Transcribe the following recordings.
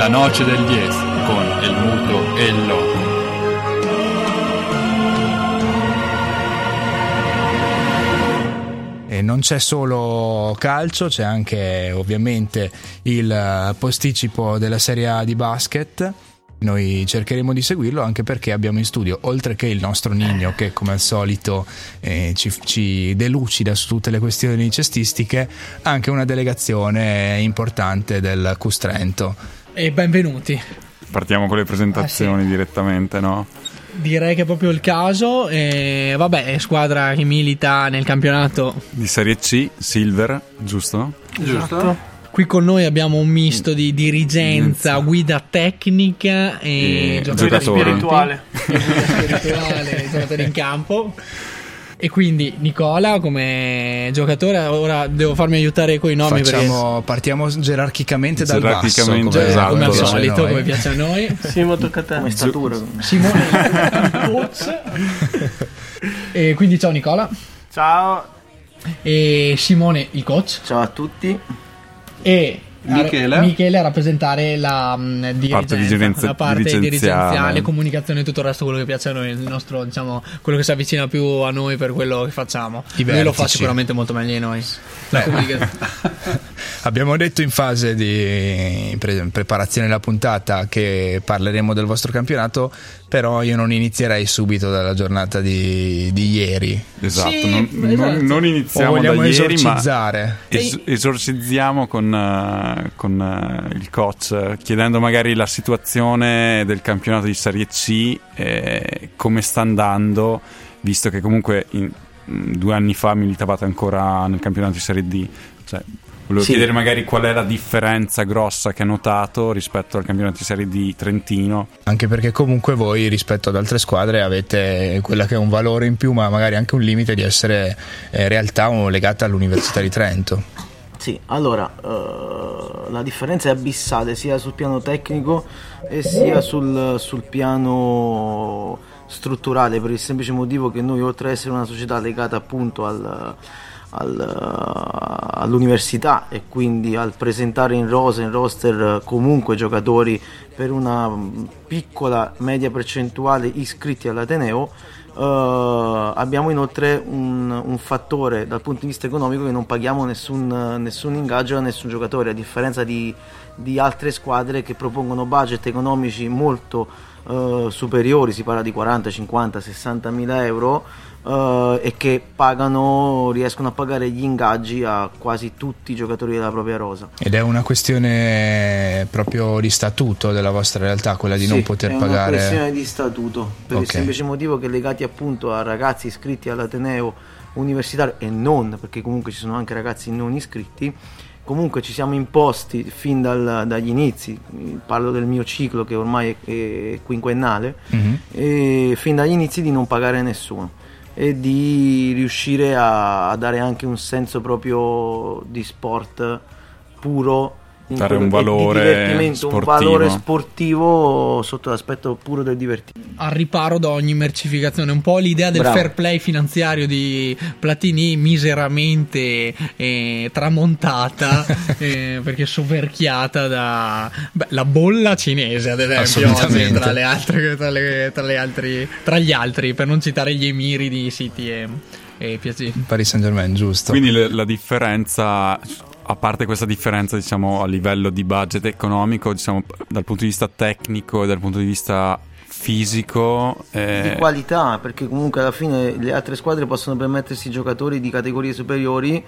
La noce del 10 con il muto e il loco. E non c'è solo calcio, c'è anche ovviamente il posticipo della Serie A di basket. Noi cercheremo di seguirlo anche perché abbiamo in studio, oltre che il nostro Nigno che come al solito eh, ci, ci delucida su tutte le questioni cestistiche, anche una delegazione importante del Custrento. E benvenuti. Partiamo con le presentazioni Ah, sì. direttamente, no? Direi che è proprio il caso. E vabbè, squadra che milita nel campionato. Di Serie C, Silver, giusto? Giusto. Qui con noi abbiamo un misto di dirigenza, guida tecnica e, E giocatori. spirituale. spirituale, giocatori in campo. E quindi Nicola come giocatore, ora devo farmi aiutare con i nomi Facciamo, partiamo gerarchicamente dal basso, Gerarchicamente, come, esatto. perché come al solito, come piace a noi. Simo, tocca a te. Come statura. Simone il coach. E quindi ciao Nicola. Ciao. E Simone il coach. Ciao a tutti. E Michele. a, Michele a rappresentare la mh, dirigenza, Parte dirigenza- la parte dirigenziale. dirigenziale, comunicazione e tutto il resto quello che piace a noi, il nostro, diciamo, quello che si avvicina più a noi per quello che facciamo. Lui lo fa sicuramente molto meglio di noi. Abbiamo detto in fase di pre- preparazione della puntata che parleremo del vostro campionato, però io non inizierei subito dalla giornata di, di ieri. Esatto, Sì, non, non- esatto. non O iniziamo da vogliamo ieri, ma esorcizzare? es- esorcizziamo con, eh, con, eh, il coach, chiedendo magari la situazione del campionato di Serie C, eh, come sta andando, visto che comunque in- due anni fa militavate ancora nel campionato di Serie D. Cioè, volevo Sì. chiedere magari qual è la differenza grossa che ha notato rispetto al campionato di Serie D Trentino. Anche perché comunque voi rispetto ad altre squadre avete quella che è un valore in più, ma magari anche un limite di essere eh, realtà o legata all'Università di Trento. Sì, allora, eh, la differenza è abissale sia sul piano tecnico e sia sul, sul piano strutturale, per il semplice motivo che noi, oltre ad essere una società legata appunto al- al- all'università e quindi al presentare in rosa, in roster comunque giocatori per una piccola media percentuale iscritti all'Ateneo, eh, abbiamo inoltre un, un fattore dal punto di vista economico che non paghiamo nessun, nessun ingaggio a nessun giocatore, a differenza di, di altre squadre che propongono budget economici molto eh, superiori, si parla di 40, 50, 60 mila euro eh, e che pagano, riescono a pagare gli ingaggi a quasi tutti i giocatori della propria rosa. Ed è una questione proprio di statuto della vostra realtà, quella di non Sì, poter è una pagare. questione di statuto per il Ok. semplice motivo che legati appunto a ragazzi iscritti all'Ateneo universitario e non perché comunque ci sono anche ragazzi non iscritti comunque ci siamo imposti fin dal- dagli inizi parlo del mio ciclo che ormai è, è quinquennale Mhm. e fin dagli inizi di non pagare nessuno e di riuscire a, a dare anche un senso proprio di sport puro Dare un valore divertimento, un sportivo. valore sportivo sotto l'aspetto puro del divertimento Al riparo da ogni mercificazione, un po' l'idea del Bravo. fair play finanziario di Platini miseramente eh, tramontata eh, perché soverchiata da beh, la bolla cinese, ad esempio, tra, le altre, tra, le- tra le altri, tra gli altri, per non citare gli emiri di City e, e PSG. Paris Saint Germain, giusto? Quindi le- la differenza, a parte questa differenza diciamo a livello di budget economico, diciamo dal punto di vista tecnico e dal punto di vista fisico, eh, di qualità perché comunque alla fine le altre squadre possono permettersi giocatori di categorie superiori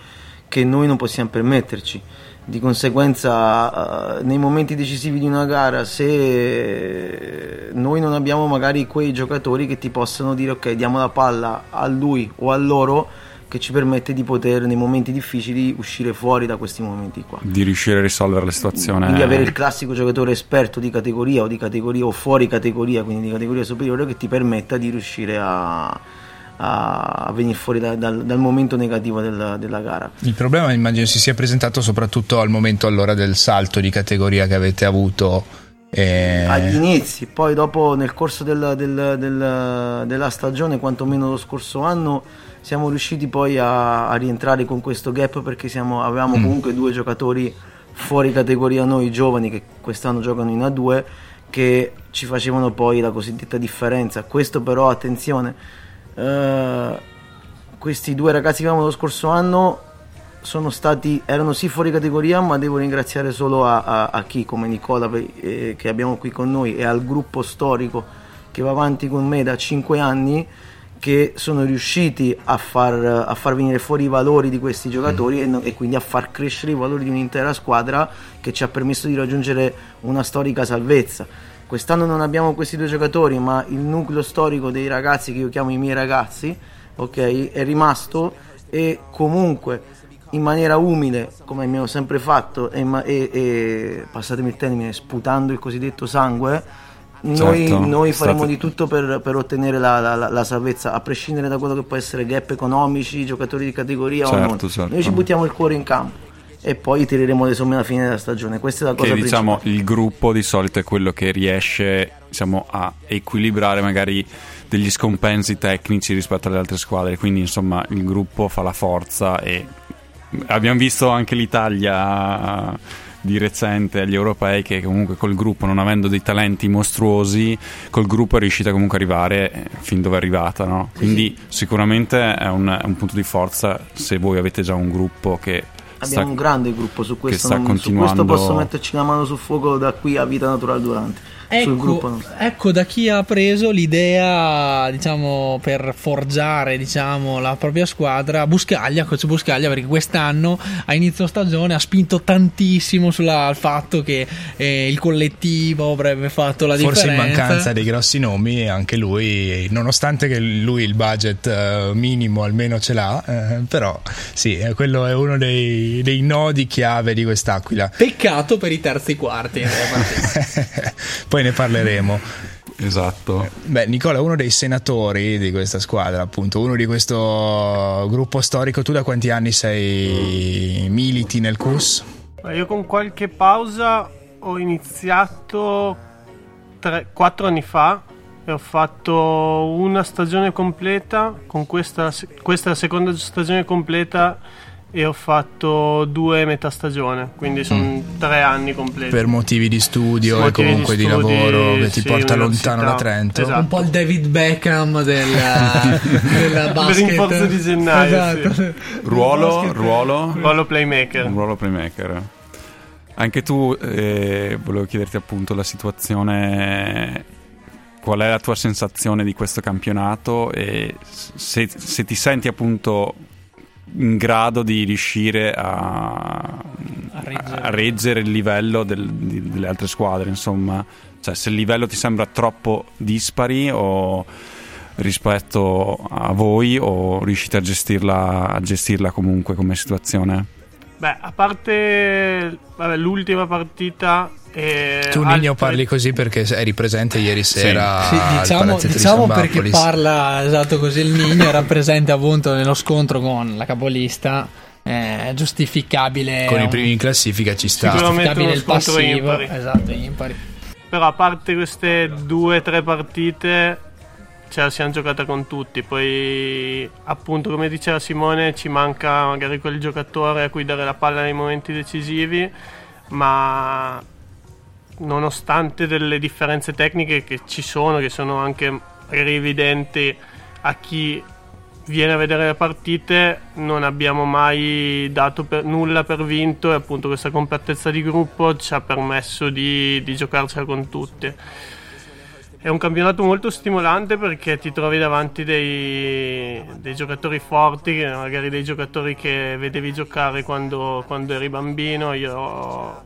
che noi non possiamo permetterci. Di conseguenza eh, nei momenti decisivi di una gara se noi non abbiamo magari quei giocatori che ti possono dire ok diamo la palla a lui o a loro che ci permette di poter nei momenti difficili uscire fuori da questi momenti qua di riuscire a risolvere la situazione. quindi avere il classico giocatore esperto di categoria o di categoria o fuori categoria, quindi di categoria superiore, che ti permetta di riuscire a, a, venire fuori da- dal, dal momento negativo del- della gara. Il problema immagino si sia presentato soprattutto al momento allora del salto di categoria che avete avuto. eh, Agli inizi, poi dopo nel corso del- del- del- della stagione, quantomeno lo scorso anno, siamo riusciti poi a, a rientrare con questo gap perché siamo- avevamo comunque due giocatori fuori categoria noi giovani che quest'anno giocano in A2 che ci facevano poi la cosiddetta differenza. Questo però, attenzione, eh, questi due ragazzi che avevamo lo scorso anno sono stati, erano sì fuori categoria, ma devo ringraziare solo a, a, a chi come Nicola eh, che abbiamo qui con noi e al gruppo storico che va avanti con me da 5 anni che sono riusciti a far, a far, venire fuori i valori di questi giocatori mm. e, e, quindi a far crescere i valori di un'intera squadra che ci ha permesso di raggiungere una storica salvezza. Quest'anno non abbiamo questi due giocatori, ma il nucleo storico dei ragazzi che io chiamo i miei ragazzi, ok, è rimasto e comunque in maniera umile, come abbiamo sempre fatto, e, e, e passatemi il termine, sputando il cosiddetto sangue noi, certo, noi faremo state... di tutto per, per ottenere la, la, la, salvezza, a prescindere da quello che può essere gap economici, giocatori di categoria certo, o non. Certo. Noi ci buttiamo il cuore in campo e poi tireremo le somme alla fine della stagione. Questa è la cosa che, diciamo, il gruppo di solito è quello che riesce diciamo, a equilibrare magari degli scompensi tecnici rispetto alle altre squadre. Quindi, insomma, il gruppo fa la forza e abbiamo visto anche l'Italia di recente agli europei che comunque col gruppo, non avendo dei talenti mostruosi, col gruppo è riuscita comunque ad arrivare eh, fin dove è arrivata. No? Quindi sicuramente è un, è un punto di forza se voi avete già un gruppo che Abbiamo sta, un grande gruppo su questo, non, su questo posso metterci la mano sul fuoco da qui a vita naturale durante. Ecco, ecco, da chi ha preso l'idea, diciamo, per forgiare, diciamo, la propria squadra, Buscaglia, coach Buscaglia, perché quest'anno a inizio stagione ha spinto tantissimo sul fatto che eh, il collettivo avrebbe fatto la Forse differenza. Forse in mancanza dei grossi nomi, anche lui, nonostante che lui il budget eh, minimo almeno ce l'ha, eh, però sì, eh, quello è uno dei, dei, nodi chiave di quest'Aquila. Peccato per i terzi quarti. Poi poi ne parleremo. Esatto. Beh, Nicola, uno dei senatori di questa squadra, appunto, uno di questo gruppo storico, tu da quanti anni sei militi nel CUS? Io con qualche pausa ho iniziato tre, quattro anni fa e ho fatto una stagione completa, con questa, questa è la seconda stagione completa e ho fatto due metà stagione, quindi sono mm. tre anni completi. Per motivi di studio sì, e comunque di, studi, di, lavoro che ti sì, porta lontano da Trento. Esatto. Un po' il David Beckham della, della basket. Per rinforzo di gennaio. Esatto. Sì. Ruolo, ruolo? Ruolo playmaker. Un ruolo playmaker. Anche tu, eh, volevo chiederti appunto la situazione qual è la tua sensazione di questo campionato e se, se, ti senti appunto in grado di riuscire a, a, reggere. a reggere. il livello del, di, delle altre squadre, insomma, cioè se il livello ti sembra troppo dispari o rispetto a voi o riuscite a gestirla, a gestirla comunque come situazione? Beh, a parte vabbè, l'ultima partita e tu Nino altre... parli così perché eri presente ieri sera sì. Sì, diciamo, diciamo perché parla esatto così il Nino era presente appunto nello scontro con la capolista eh, giustificabile con un... i primi in classifica ci sta. Giustificabile il passivo. impari. esatto impari. Però a parte queste due o tre partite ce la siamo giocata con tutti. Poi appunto come diceva Simone ci manca magari quel giocatore a cui dare la palla nei momenti decisivi ma nonostante delle differenze tecniche che ci sono, che sono anche evidenti a chi viene a vedere le partite, non abbiamo mai dato per, nulla per vinto e appunto questa compattezza di gruppo ci ha permesso di, di giocarcela con tutti. È un campionato molto stimolante perché ti trovi davanti dei, dei giocatori forti, magari dei giocatori che vedevi giocare quando, quando eri bambino. Io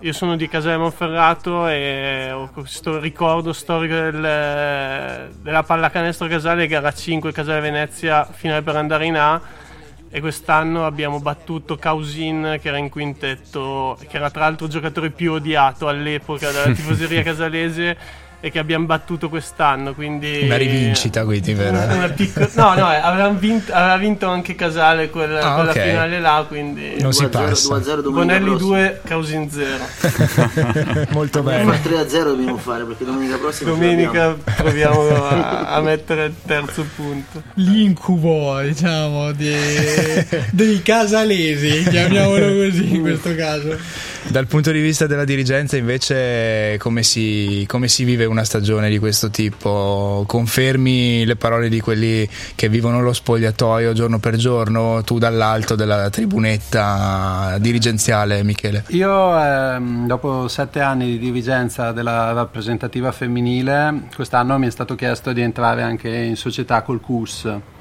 io sono di Casale Monferrato e ho questo ricordo storico del, della pallacanestro Casale, gara 5 Casale Venezia, finale per andare in A. E quest'anno abbiamo battuto Causin, che era in quintetto, che era tra l'altro il giocatore più odiato all'epoca dalla tifoseria casalese e che abbiamo battuto quest'anno. Quindi Una rivincita, quindi, vero? Una piccola- no, no, eh, aveva vinto, aveva vinto anche Casale quella, Ah, quella ok. finale là, quindi Non si 2-0, passa. 2-0 domenica Bonelli prossima. 2, Causin 0. Molto Ma bene. 3-0 dobbiamo fare perché domenica prossima Domenica proviamo a, a mettere il terzo punto. L'incubo, diciamo, di- dei casalesi, chiamiamolo così in questo caso. Dal punto di vista della dirigenza, invece, come si, come si vive una stagione di questo tipo? Confermi le parole di quelli che vivono lo spogliatoio giorno per giorno, tu dall'alto della tribunetta dirigenziale, Michele? Io ehm, dopo sette anni di dirigenza della rappresentativa femminile, quest'anno mi è stato chiesto di entrare anche in società col CUS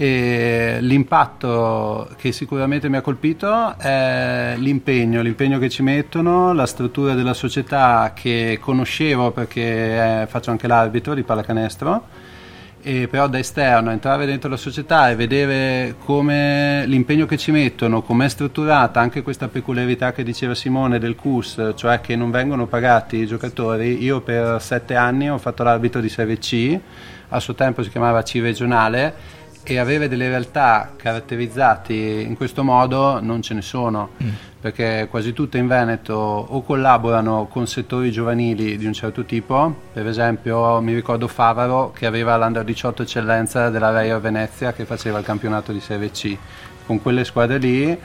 e l'impatto che sicuramente mi ha colpito è l'impegno, l'impegno che ci mettono, la struttura della società che conoscevo perché eh, faccio anche l'arbitro di pallacanestro e però da esterno entrare dentro la società e vedere come l'impegno che ci mettono, come è strutturata anche questa peculiarità che diceva Simone del CUS, cioè che non vengono pagati i giocatori. Io per sette anni ho fatto l'arbitro di Serie C, a suo tempo si chiamava C regionale e avere delle realtà caratterizzate in questo modo non ce ne sono perché quasi tutte in Veneto o collaborano con settori giovanili di un certo tipo, per esempio mi ricordo Favaro che aveva l'Under 18 eccellenza della Reia Venezia che faceva il campionato di Serie C, con quelle squadre lì.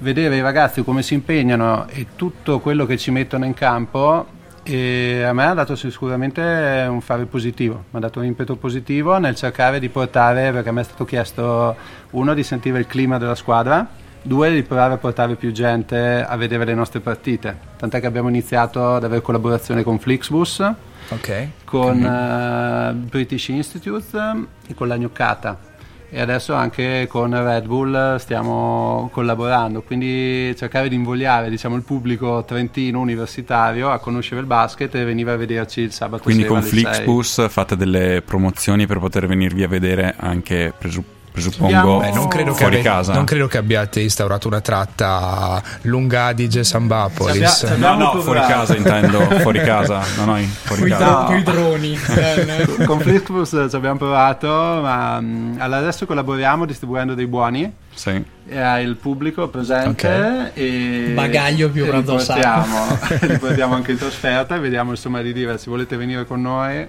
Vedere i ragazzi come si impegnano e tutto quello che ci mettono in campo e a me ha dato sicuramente un fare positivo, mi ha dato un impeto positivo nel cercare di portare, perché a me è stato chiesto uno di sentire il clima della squadra, due di provare a portare più gente a vedere le nostre partite, tant'è che abbiamo iniziato ad avere collaborazione con Flixbus, Ok. con eh, British Institute e con la Gnoccata e adesso anche con Red Bull stiamo collaborando quindi cercare di invogliare diciamo, il pubblico trentino universitario a conoscere il basket e venire a vederci il sabato Quindi con. Flixbus fate delle promozioni per poter venirvi a vedere anche, presu- presuppongo, Beh, non, credo che fuori ave- casa. non credo che abbiate instaurato una tratta lunga Adige Sambapolis. No, no, fuori casa intendo, fuori casa, no, no, fuori casa. No. coi droni. Con Flixbus ci abbiamo provato ma allora adesso collaboriamo distribuendo dei buoni Sì. e al pubblico presente Ok. e Bagaglio più portiamo, li portiamo anche in trasferta e vediamo insomma di dire se volete venire con noi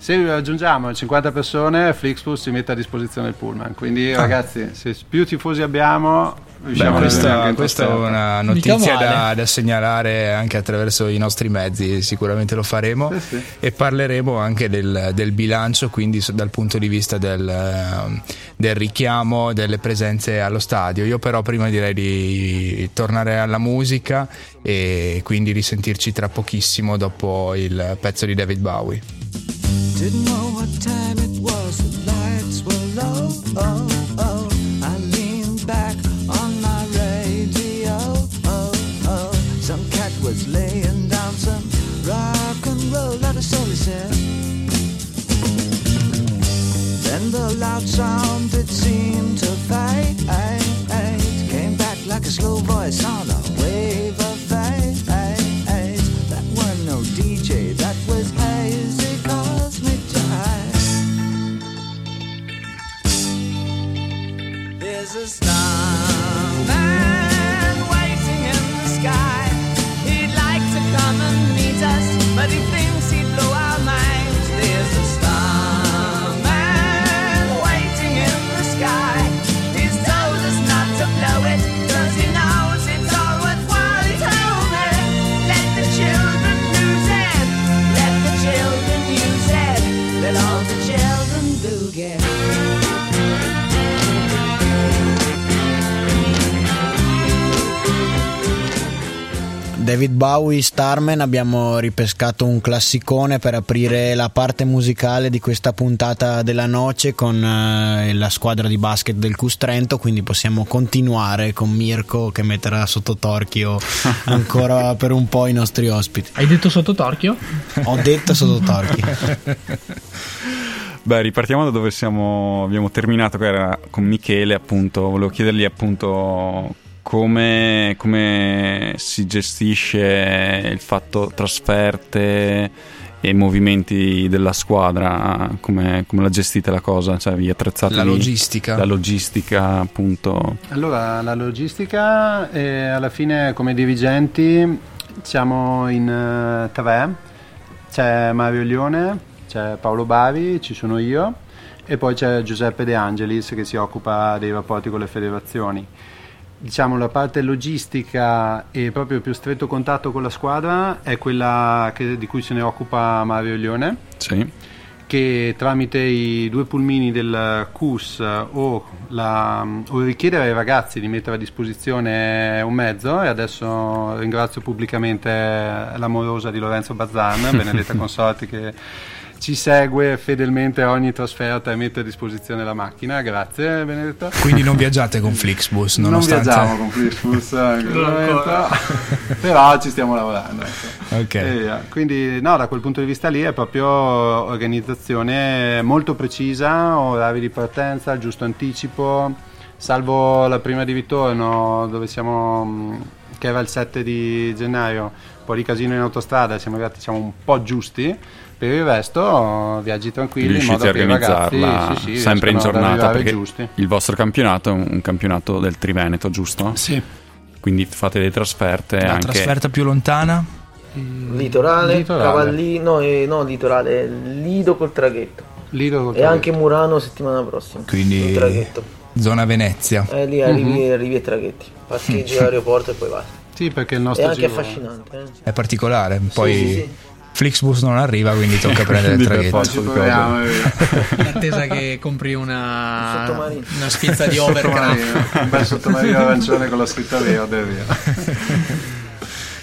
se raggiungiamo le 50 persone Flixbus si mette a disposizione il pullman quindi ragazzi se più tifosi abbiamo Beh, questa, in questa è una notizia da, da segnalare anche attraverso i nostri mezzi, sicuramente lo faremo Sì, sì. e parleremo anche del, del bilancio, quindi dal punto di vista del, ehm, del richiamo delle presenze allo stadio. Io però prima direi di tornare alla musica e quindi risentirci tra pochissimo dopo il pezzo di David Bowie. Didn't know what time it was, the lights were low. Oh, oh. I leaned back on my radio. Oh, oh. Some cat was laying down some rock and roll, not a soul he said. Then the loud sound it seemed to fade. Came back like a slow voice on There's a starman David Bowie, Starman, abbiamo ripescato un classicone per aprire la parte musicale di questa puntata della noce con eh, la squadra di basket del Cus Trento, quindi possiamo continuare con Mirko che metterà sotto torchio ancora per un po' i nostri ospiti. Hai detto sotto torchio? Ho detto sotto torchio. Beh, ripartiamo da dove siamo, abbiamo terminato, che era con Michele, appunto. Volevo chiedergli appunto come, come si gestisce il fatto trasferte e movimenti della squadra, come, come la gestite la cosa? Cioè vi attrezzate La logistica. La logistica appunto. Allora, la logistica, eh, alla fine come dirigenti siamo in eh, tre, c'è Mario Lione, c'è Paolo Bari, ci sono io e poi c'è Giuseppe De Angelis che si occupa dei rapporti con le federazioni. Diciamo la parte logistica e proprio più stretto contatto con la squadra è quella che- di cui se ne occupa Mario Lione Sì. che tramite i due pulmini del CUS o, la, o richiedere ai ragazzi di mettere a disposizione un mezzo e adesso ringrazio pubblicamente l'amorosa di Lorenzo Bazzan, Benedetta Consorti che ci segue fedelmente a ogni trasferta e mette a disposizione la macchina, grazie Benedetta. Quindi non viaggiate con Flixbus, Non nonostante... viaggiamo con Flixbus Non momento, ancora. però ci stiamo lavorando. ecco. Ok. E quindi no, da quel punto di vista lì è proprio organizzazione molto precisa, orari di partenza, il giusto anticipo, salvo la prima di ritorno dove siamo, che era il 7 di gennaio, un po' di casino in autostrada, siamo arrivati siamo un po' giusti, per il resto viaggi tranquilli in Riuscite modo a i ragazzi organizzarla sì, sì, sempre in giornata perché giusti. il vostro campionato è un campionato del Triveneto, giusto? Sì. Quindi fate delle trasferte La anche trasferta più lontana? Litorale, Litorale. Cavallino, e, no Litorale, Lido col traghetto. Lido col E anche Murano settimana prossima. Quindi- Il traghetto. Zona Venezia. Eh, lì arrivi, arrivi ai traghetti. Parcheggi all'aeroporto e poi vai. Sì, perché il È nostro anche giro- affascinante. Eh. È particolare. Poi sì, sì. Flixbus non arriva, quindi tocca prendere il traghetto. forza. Ci proviamo, e via. In attesa che compri una, Un una sfizza di overcraft. Un bel sottomarino arancione con la scritta verde e via.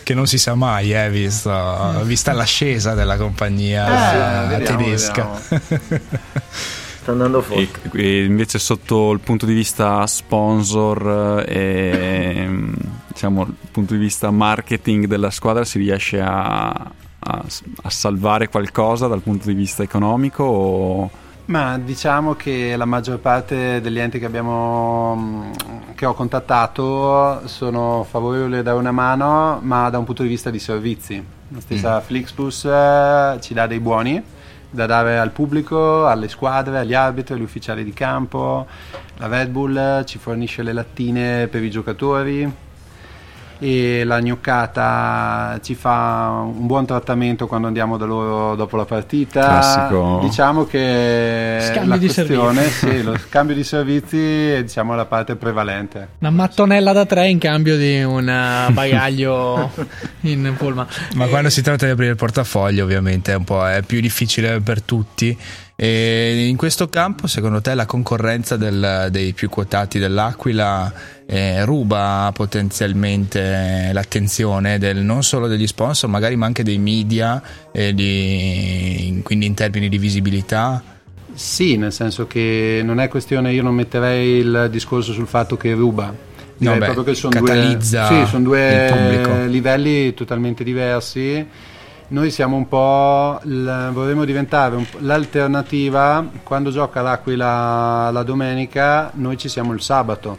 Che non si sa mai, eh, visto, vista l'ascesa della compagnia Eh, vediamo, tedesca. vediamo. Sta andando fuori. E, invece sotto il punto di vista sponsor e mm, diciamo il punto di vista marketing della squadra si riesce a, a- a salvare qualcosa dal punto di vista economico o Ma diciamo che la maggior parte degli enti che abbiamo mh, che ho contattato sono favorevoli a dare una mano, ma da un punto di vista di servizi. La stessa Flixbus eh, ci dà dei buoni da dare al pubblico, alle squadre, agli arbitri, agli ufficiali di campo. La Red Bull ci fornisce le lattine per i giocatori e la gnoccata ci fa un buon trattamento quando andiamo da loro dopo la partita. Classico. Diciamo che Scambio la di questione, sì, lo scambio di servizi è diciamo, la parte prevalente. Una mattonella da tre in cambio di un eh, bagaglio in pullman. Ma Eh, quando si tratta di aprire il portafoglio, ovviamente è un po' è più difficile per tutti. E in questo campo, secondo te, la concorrenza del- dei più quotati dell'Aquila eh, ruba potenzialmente l'attenzione del- non solo degli sponsor, magari ma anche dei media, e di- quindi in termini di visibilità? Sì, nel senso che non è questione, io non metterei il discorso sul fatto che ruba. Direi beh, proprio che sono due, sì, sono due livelli totalmente diversi. Noi siamo un po', il- vorremmo diventare un po' l'alternativa quando gioca l'Aquila la domenica, noi ci siamo il sabato.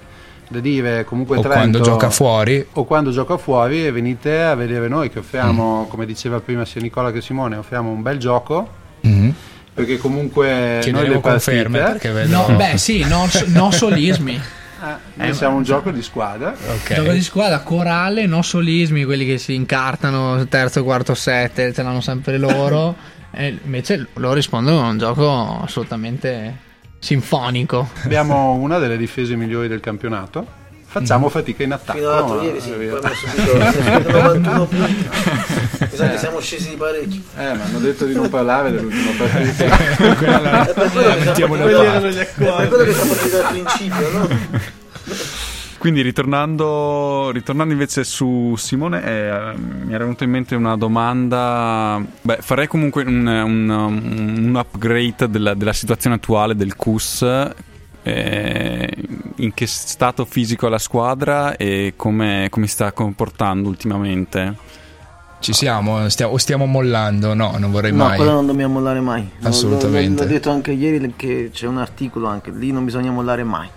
Da dire comunque O Trento- quando gioca fuori? o quando gioca fuori e venite a vedere noi che offriamo, come diceva prima sia Nicola che Simone, offriamo un bel gioco Mhm. perché comunque noi Chiederemo le partite conferme perché vedo... No, beh, sì, no, no solismi. Eh, noi siamo un gioco di squadra. Ok. Gioco di squadra, corale, no solismi, quelli che si incartano terzo, quarto, sette, ce l'hanno sempre loro. e invece loro rispondono a un gioco assolutamente sinfonico. Abbiamo una delle difese migliori del campionato. Facciamo fatica in attacco. Fino all'altro ma- ieri sì, eh, poi abbiamo subito abbiamo subito 91 punti. Mi sa che siamo scesi di parecchio. Eh, ma hanno detto di non parlare dell'ultima partita. È per quello che siamo quelli erano gli accordi. È per quello che siamo partiti dal principio, no? Quindi ritornando, ritornando invece su Simone, eh, mi era venuta in mente una domanda. Beh, farei comunque un, un- un upgrade della, della situazione attuale del CUS. Eh, in che stato fisico è la squadra e come, come si sta comportando ultimamente? Ci siamo, stia- o stiamo mollando? No, non vorrei No, mai. quello non dobbiamo mollare mai. Assolutamente. L'ho, l'ho detto anche ieri che c'è un articolo anche lì, non bisogna mollare mai.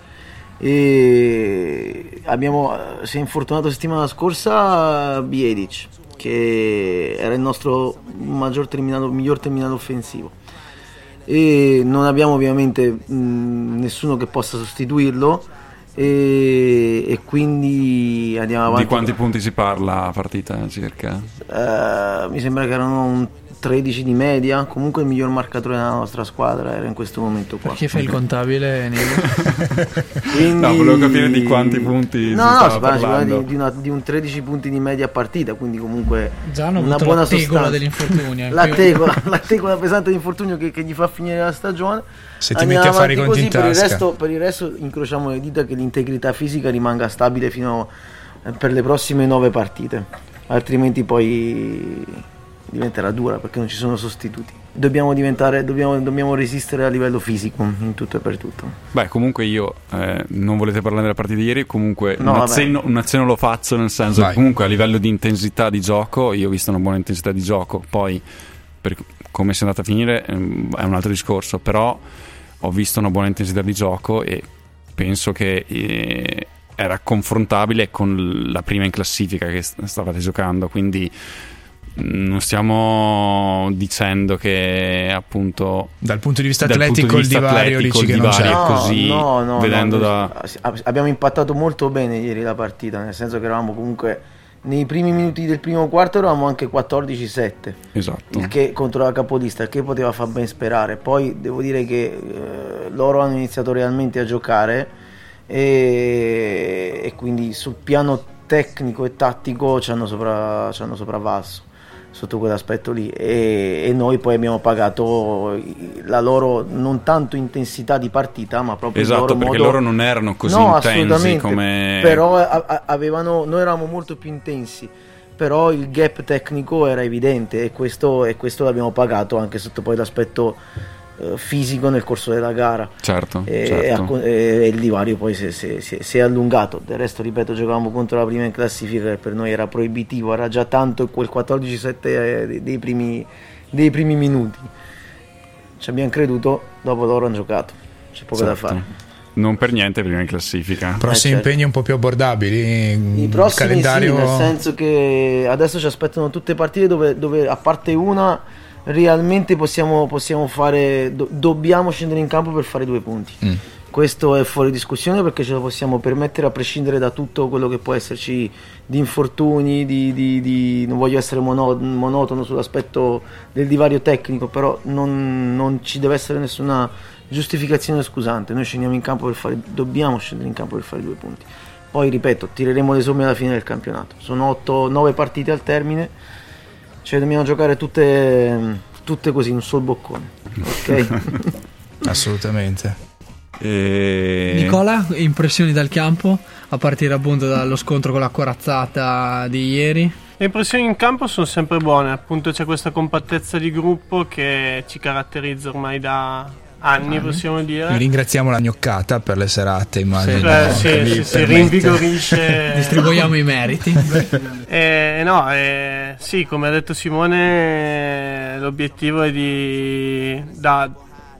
E abbiamo, eh, si è infortunato settimana scorsa Biedic, che era il nostro maggior terminato, miglior terminato offensivo. E non abbiamo ovviamente mh, nessuno che possa sostituirlo. E, e quindi andiamo avanti. Di quanti punti si parla a partita circa? Eh, mi sembra che erano un 13 di media. Comunque il miglior marcatore della nostra squadra era in questo momento qua. Perché fai il contabile? Quindi- No, volevo capire di quanti punti si No, no, stava si parla, di, di una- di un 13 punti di media a partita, quindi comunque Già hanno una buona la tegola sostanza. dell'infortunio. La tegola, la tegola pesante di infortunio che, che gli fa finire la stagione. Se ti Andiamo metti a fare i conti in così, per il, tasca. resto, per il resto incrociamo le dita che l'integrità fisica rimanga stabile fino eh, per le prossime nove partite, altrimenti poi diventerà dura perché non ci sono sostituti. Dobbiamo, diventare, dobbiamo, dobbiamo resistere a livello fisico in tutto e per tutto. Beh, comunque io eh, non volete parlare della partita di ieri, comunque No, un, accenno, un accenno lo faccio nel senso Vai. che comunque a livello di intensità di gioco io ho visto una buona intensità di gioco, poi per come sia andata a finire ehm, è un altro discorso, però ho visto una buona intensità di gioco e penso che eh, era confrontabile con la prima in classifica che st- stavate giocando, quindi non stiamo dicendo che appunto Dal punto di vista atletico di il vista divario atletico, dici il che non c'è. è così, no, no, vedendo no, da- ab- Abbiamo impattato molto bene ieri la partita, nel senso che eravamo comunque nei primi minuti del primo quarto eravamo anche 14-7, esatto. il che contro la capolista, il che poteva far ben sperare. Poi devo dire che eh, loro hanno iniziato realmente a giocare e, e quindi sul piano tecnico e tattico ci hanno, sopra, ci hanno sopravvalso sotto quell'aspetto lì e, e noi poi abbiamo pagato la loro non tanto intensità di partita ma proprio il Esatto, loro perché modo loro non erano così no, intensi assolutamente. come Però a- avevano, noi eravamo molto più intensi. Però il gap tecnico era evidente e questo, e questo l'abbiamo pagato anche sotto poi l'aspetto fisico nel corso della gara. Certo, E, certo. e- e il divario poi si, si- si- si è allungato. Del resto, ripeto, giocavamo contro la prima in classifica che per noi era proibitivo, era già tanto quel 14-7 eh, dei- primi, dei primi minuti. Ci abbiamo creduto, dopo loro hanno giocato. C'è poco da Certo. fare. Non per niente prima in classifica. Prossimi Eh, certo. impegni un po' più abbordabili. I il prossimi calendario sì, nel senso che adesso ci aspettano tutte partite dove, dove a parte una realmente possiamo, possiamo fare, do- dobbiamo scendere in campo per fare due punti. Mm. Questo è fuori discussione perché ce lo possiamo permettere a prescindere da tutto quello che può esserci di infortuni, di, di- di- non voglio essere mono- monotono sull'aspetto del divario tecnico, però non, non ci deve essere nessuna giustificazione scusante. Noi scendiamo in campo per fare, dobbiamo scendere in campo per fare due punti. Poi ripeto, tireremo le somme alla fine del campionato. Sono 8-9 partite al termine, le dobbiamo giocare tutte, tutte così, in un sol boccone. Ok? assolutamente. E... Nicola, impressioni dal campo a partire appunto dallo scontro con la corazzata di ieri? Le impressioni in campo sono sempre buone, appunto c'è questa compattezza di gruppo che ci caratterizza ormai da anni, possiamo Noi dire. ringraziamo la gnoccata per le serate, immagino. Eh, sì, vi sì, sì, permette- rinvigorisce. Distribuiamo i meriti. Eh, no, eh, sì, come ha detto Simone, l'obiettivo è di da,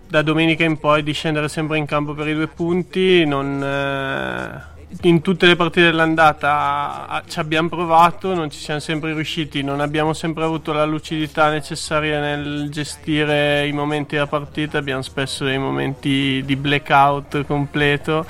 da domenica in poi di scendere sempre in campo per i due punti. Non, eh, in tutte le partite dell'andata ci abbiamo provato, non ci siamo sempre riusciti, non abbiamo sempre avuto la lucidità necessaria nel gestire i momenti della partita, abbiamo spesso dei momenti di blackout completo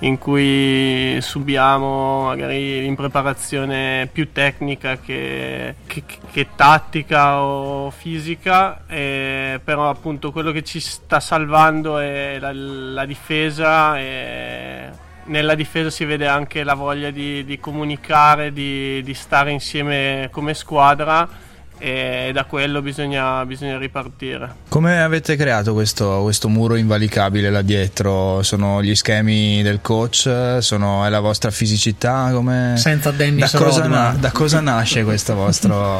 in cui subiamo magari in preparazione più tecnica che, che- che tattica o fisica, eh, però appunto quello che ci sta salvando è la, la difesa e nella difesa si vede anche la voglia di, di comunicare, di, di stare insieme come squadra e da quello bisogna, bisogna ripartire. Come avete creato questo, questo muro invalicabile là dietro? Sono gli schemi del coach? Sono, è la vostra fisicità? Come... Senza Dennis da cosa, na- da cosa nasce questa vostra,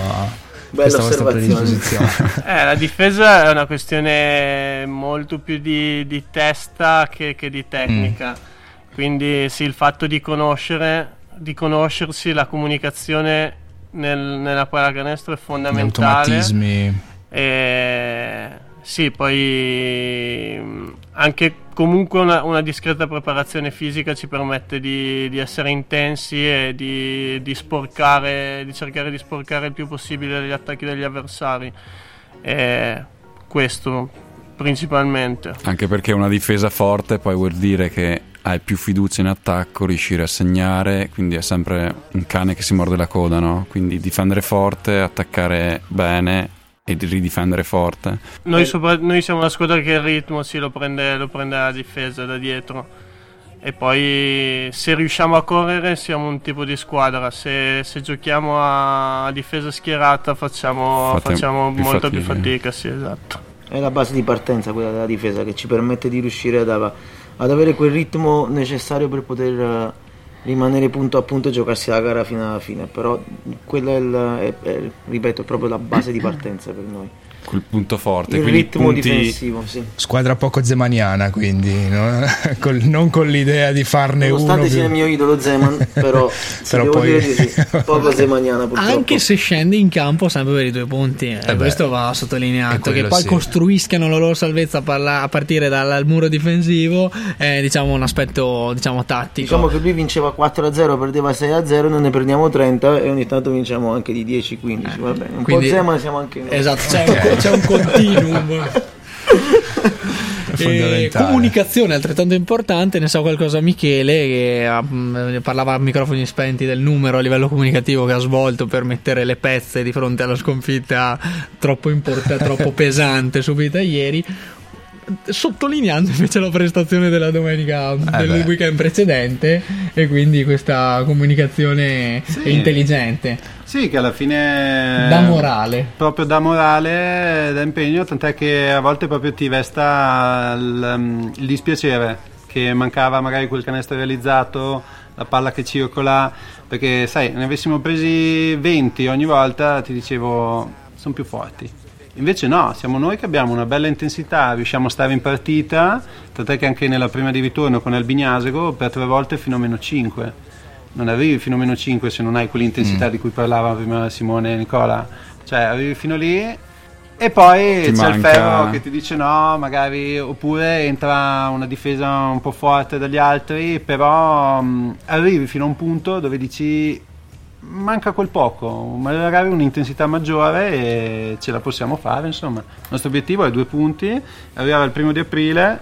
Bella questa predisposizione? Eh, la difesa è una questione molto più di, di testa che, che di tecnica. Quindi sì, il fatto di conoscere, di conoscersi, la comunicazione nel- nella pallacanestro è Gli fondamentale. automatismi. E sì, poi mh, anche comunque una, una discreta preparazione fisica ci permette di, di essere intensi e di, di sporcare, di cercare di sporcare il più possibile gli attacchi degli avversari. E questo principalmente. Anche perché una difesa forte poi vuol dire che hai più fiducia in attacco, riuscire a segnare, quindi è sempre un cane che si morde la coda, no? Quindi difendere forte, attaccare bene e ridifendere forte. Noi, sopra- noi siamo una squadra che il ritmo sì, lo, prende, lo prende la difesa da dietro. E poi se riusciamo a correre siamo un tipo di squadra, se, se giochiamo a difesa schierata facciamo, Fate facciamo più molta più fatica. fatica, sì esatto. È la base di partenza quella della difesa che ci permette di riuscire ad, ava- ad avere quel ritmo necessario per poter eh, rimanere punto a punto e giocarsi la gara fino alla fine. Però quella è, il- è- è- ripeto, è proprio la base di partenza per noi. Quel punto forte. Il quindi ritmo punti, difensivo, sì. Squadra poco zemaniana, quindi no? Col- non con l'idea di farne uno. Nonostante sia il mio idolo Zeman, però, Però devo poi- dire di sì, poco zemaniana purtroppo. Anche se scende in campo sempre per i due punti, eh, beh, questo va sottolineato. quello Che poi sì. costruiscano la loro salvezza a, parla- a partire dal, dal muro difensivo è diciamo un aspetto diciamo tattico. Diciamo che lui vinceva 4-0, perdeva 6-0, noi ne prendiamo 30 e ogni tanto vinciamo anche di 10-15. Va bene, un Quindi- po' Zeman siamo anche noi. Esatto, un, c'è un continuum. E fondamentale. comunicazione altrettanto importante, ne sa qualcosa Michele che mh, parlava a microfoni spenti del numero a livello comunicativo che ha svolto per mettere le pezze di fronte alla sconfitta troppo, import- troppo pesante subita ieri. Sottolineando invece la prestazione della domenica del beh. weekend precedente e quindi questa comunicazione Sì. intelligente Sì, che alla fine... da morale. Proprio da morale, da impegno, tant'è che a volte proprio ti resta il, il dispiacere che mancava magari quel canestro realizzato, la palla che circola, perché sai, ne avessimo presi 20 ogni volta, ti dicevo, sono più forti. Invece no, siamo noi che abbiamo una bella intensità, riusciamo a stare in partita, tant'è che anche nella prima di ritorno con Albignasego per tre volte fino a meno 5 non arrivi fino a meno 5 se non hai quell'intensità di cui parlava prima Simone e Nicola. Cioè, arrivi fino lì e poi Ti c'è il manca- ferro che ti dice no, magari, oppure entra una difesa un po' forte dagli altri, però mh, arrivi fino a un punto dove dici manca quel poco, magari un'intensità maggiore e ce la possiamo fare, insomma. Il nostro obiettivo è due punti, arrivare al primo di aprile,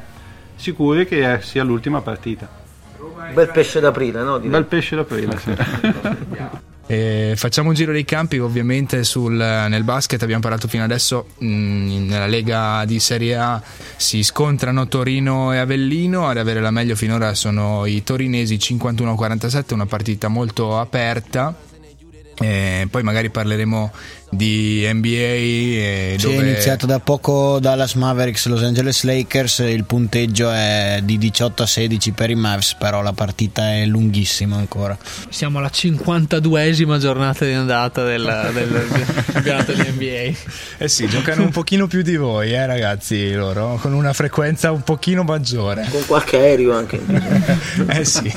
sicuri che sia l'ultima partita. Bel pesce d'aprile, no? Direi. Bel pesce d'aprile, sì. E facciamo un giro dei campi, ovviamente sul- nel basket abbiamo parlato fino adesso, mh, nella Lega di Serie A si scontrano Torino e Avellino, ad avere la meglio finora sono i torinesi 51-47, una partita molto aperta. E poi magari parleremo di NBA e Sì, dove è iniziato da poco Dallas Mavericks Los Angeles Lakers, il punteggio è di 18 a 16 per i Mavs, però la partita è lunghissima ancora. Siamo alla 52esima giornata di andata del, del campionato di NBA. Eh sì, giocano un pochino più di voi, eh ragazzi, loro, con una frequenza un pochino maggiore. Con qualche aereo anche. Eh sì.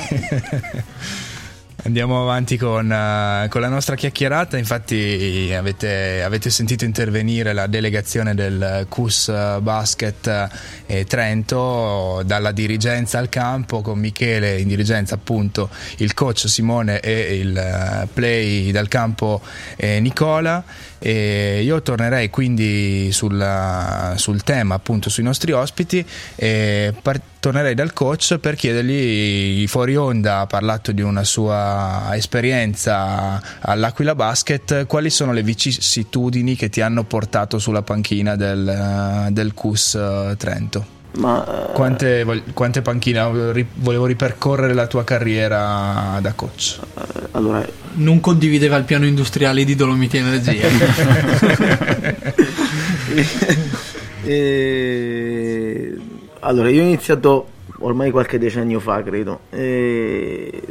Andiamo avanti con, eh, con la nostra chiacchierata, infatti avete, avete sentito intervenire la delegazione del CUS Basket eh, Trento dalla dirigenza al campo con Michele in dirigenza appunto il coach Simone e il eh, play dal campo eh, Nicola e io tornerei quindi sulla- sul tema appunto sui nostri ospiti e par- tornerei dal coach per chiedergli fuori onda ha parlato di una sua esperienza all'Aquila Basket. Quali sono le vicissitudini che ti hanno portato sulla panchina del, del CUS eh, Trento Ma eh, quante, quante panchine ri- volevo ripercorrere la tua carriera da coach allora, Non condivideva il piano industriale di Dolomiti Energia. eh, allora, io ho iniziato ormai qualche decennio fa, credo, eh,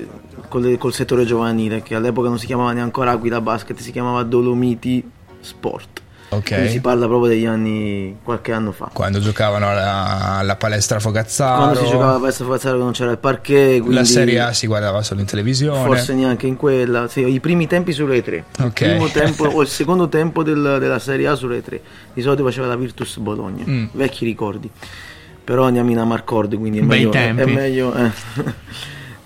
col, col settore giovanile, che all'epoca non si chiamava neanche ancora Aquila Basket, si chiamava Dolomiti Sport. Quindi si ok parla proprio degli anni, qualche anno fa. quando giocavano alla, alla palestra Fogazzaro Quando si giocava a Palestra Fogazzaro non c'era il parquet, quindi la Serie A si guardava solo in televisione forse neanche in quella, sì, i primi tempi su Rai 3, Ok. il primo tempo o il secondo tempo del- della Serie A su Rai 3, di solito faceva la Virtus Bologna, Mm. vecchi ricordi. però andiamo in Amarcord, quindi è Bei meglio... tempi. È meglio eh.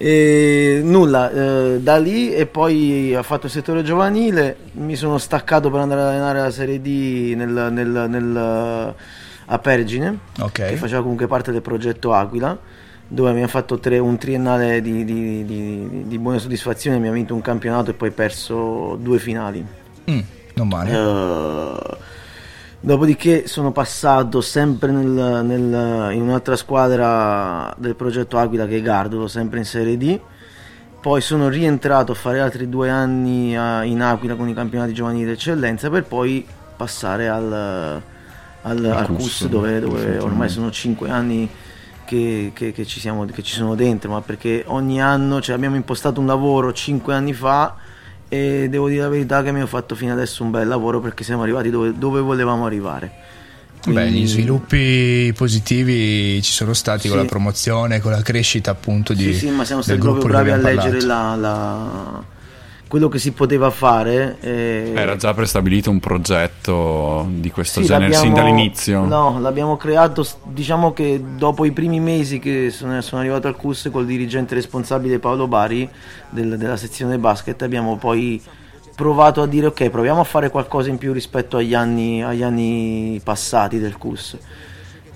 E nulla, eh, da lì e poi ho fatto il settore giovanile, mi sono staccato per andare ad allenare la Serie D nel, nel- nel- a Pergine, Ok. che faceva comunque parte del progetto Aquila, dove abbiamo fatto tre- un triennale di, di- di- di buone soddisfazioni, abbiamo vinto un campionato e poi perso due finali. Mm, non male. Eh, dopodiché sono passato sempre nel- nel- in un'altra squadra del progetto Aquila che è Gardolo, sempre in Serie D. Poi sono rientrato a fare altri due anni a- in Aquila con i campionati giovanili d'eccellenza per poi passare al, al, al CUS, CUS dove, dove ormai sono cinque anni che, che- che ci siamo, che ci sono dentro, ma perché ogni anno cioè, abbiamo impostato un lavoro cinque anni fa e devo dire la verità che abbiamo fatto fino adesso un bel lavoro perché siamo arrivati dove, dove volevamo arrivare. Beh, Quindi- gli sviluppi positivi ci sono stati con Sì. la promozione, con la crescita appunto di Sì, sì, ma siamo stati proprio bravi a leggere la- la- quello che si poteva fare. eh, Era già prestabilito un progetto di questo Sì, genere sin dall'inizio. No, l'abbiamo creato, diciamo che dopo i primi mesi che sono, sono arrivato al CUS col dirigente responsabile Paolo Bari del- della sezione basket, abbiamo poi provato a dire ok, proviamo a fare qualcosa in più rispetto agli anni, agli anni passati del CUS.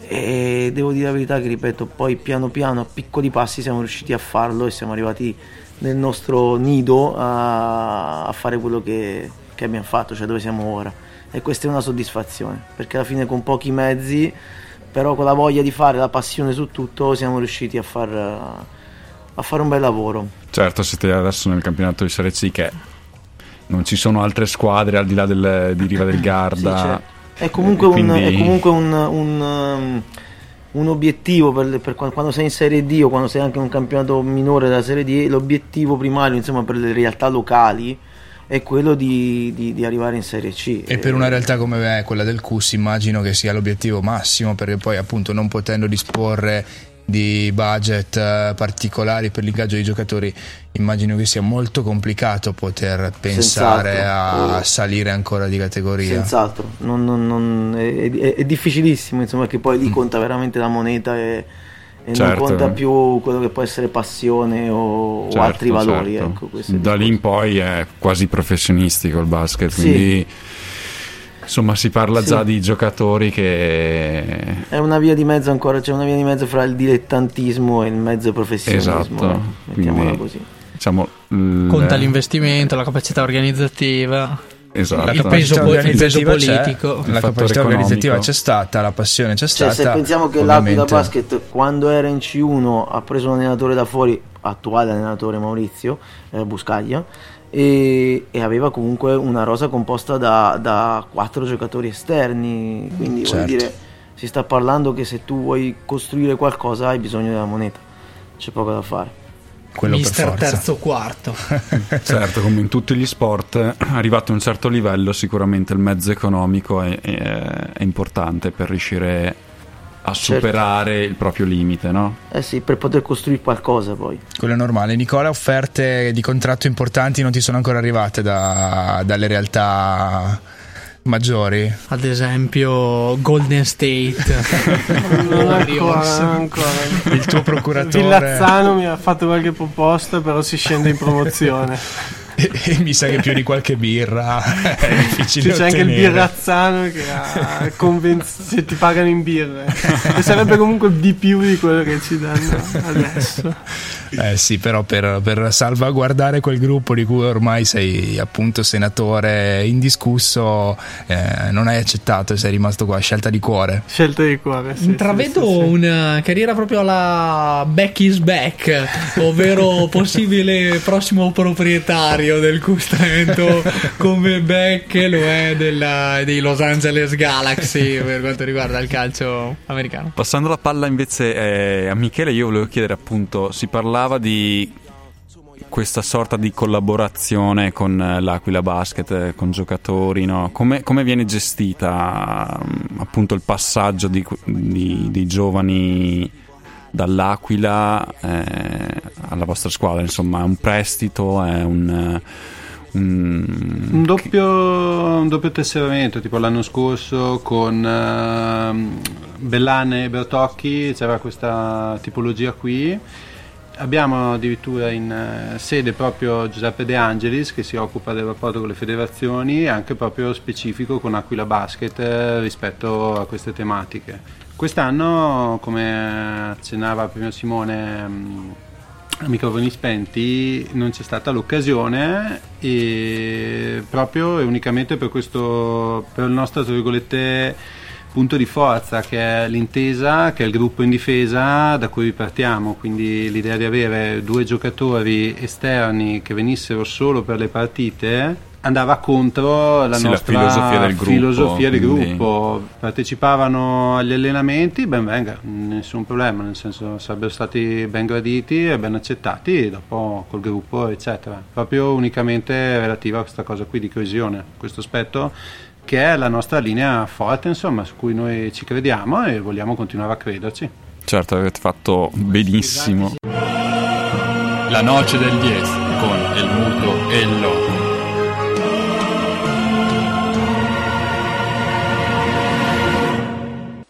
E devo dire la verità che, ripeto, poi piano piano, a piccoli passi siamo riusciti a farlo e siamo arrivati nel nostro nido a, a fare quello che, che abbiamo fatto, cioè dove siamo ora. E questa è una soddisfazione, perché alla fine con pochi mezzi, però con la voglia di fare, la passione su tutto, siamo riusciti a, far, a fare un bel lavoro. Certo, siete adesso nel campionato di Serie C che non ci sono altre squadre al di là del- di Riva del Sì, Garda. cioè, è comunque, Eh, un, quindi- è comunque un, un, um, un obiettivo per, per quando, sei in Serie D o quando sei anche in un campionato minore della Serie D, l'obiettivo primario insomma, per le realtà locali è quello di, di- di arrivare in Serie C. E per una realtà come me, quella del CUS, immagino che sia l'obiettivo massimo, perché poi appunto non potendo disporre di budget eh, particolari per l'ingaggio dei giocatori, immagino che sia molto complicato poter pensare Senz'altro. a salire ancora di categoria. Senz'altro, non- non- non- è, è- è difficilissimo, insomma, che Mm. poi lì conta veramente la moneta e, e Certo. non conta più quello che può essere passione o, o Certo, altri valori. certo. Ecco, da lì in poi è quasi professionistico il basket, Sì. quindi insomma si parla Sì. già di giocatori che... È una via di mezzo ancora, c'è una via di mezzo fra il dilettantismo e il mezzo professionismo. Esatto, eh, mettiamola quindi- così. Diciamo, l- Conta l'investimento, la capacità organizzativa. Esatto. Il peso po- il peso politico. la capacità organizzativa c'è stata, la passione c'è Cioè, stata. se pensiamo che l'Aquila ovviamente- Basket quando era in C1 ha preso un allenatore da fuori, attuale allenatore Maurizio eh, Buscaglia, e, e aveva comunque una rosa composta da, da quattro giocatori esterni, quindi vuol Certo. dire si sta parlando che se tu vuoi costruire qualcosa hai bisogno della moneta, c'è poco da fare. quello per Mister forza. terzo quarto. Certo, come in tutti gli sport, arrivato a un certo livello, sicuramente il mezzo economico è, è- è importante per riuscire a Certo. superare il proprio limite, no? Eh sì, per poter costruire qualcosa poi. Quello è normale. Nicola, offerte di contratto importanti non ti sono ancora arrivate da- dalle realtà maggiori? Ad esempio Golden State. Non ancora, ancora. Il tuo procuratore Villazzano mi ha fatto qualche proposta, però si scende in promozione. e, e mi sa che più di qualche birra è difficile C'è anche il ottenere. birrazzano che ha convenz- se ti pagano in birre. E sarebbe comunque di più di quello che ci danno adesso. Eh sì, però per, per salvaguardare quel gruppo di cui ormai sei appunto senatore indiscusso, eh, non hai accettato e sei rimasto qua, scelta di cuore. Scelta di cuore. sì, Intravedo sì, sì, sì. una carriera proprio alla Back is Back, ovvero possibile prossimo proprietario del Custamento come Beck lo è della- dei Los Angeles Galaxy per quanto riguarda il calcio americano. Passando la palla invece eh, a Michele, io volevo chiedere appunto, si parlava di questa sorta di collaborazione con eh, l'Aquila Basket, eh, con giocatori, no? come, come viene gestita mm, appunto il passaggio di, di- dei giovani dall'Aquila eh, alla vostra squadra? Insomma, è un prestito, è un... eh, un- Un doppio, un doppio tesseramento, tipo l'anno scorso con ehm, Bellane e Bertocchi c'era questa tipologia qui. Abbiamo addirittura in eh, sede proprio Giuseppe De Angelis che si occupa del rapporto con le federazioni, anche proprio specifico con Aquila Basket eh, rispetto a queste tematiche. Quest'anno, come accennava prima Simone, mh, a microfoni spenti non c'è stata l'occasione e proprio e unicamente per questo per il nostro tra virgolette punto di forza che è l'intesa che è il gruppo in difesa da cui partiamo. Quindi l'idea di avere due giocatori esterni che venissero solo per le partite andava contro la Sì, la nostra filosofia del gruppo, filosofia di gruppo. Partecipavano agli allenamenti, ben venga, nessun problema, nel senso sarebbero stati ben graditi e ben accettati dopo col gruppo, eccetera. Proprio unicamente relativa a questa cosa qui di coesione, questo aspetto che è la nostra linea forte, insomma, su cui noi ci crediamo e vogliamo continuare a crederci. Certo, avete fatto benissimo. La noce del 10 con il muto e il loco.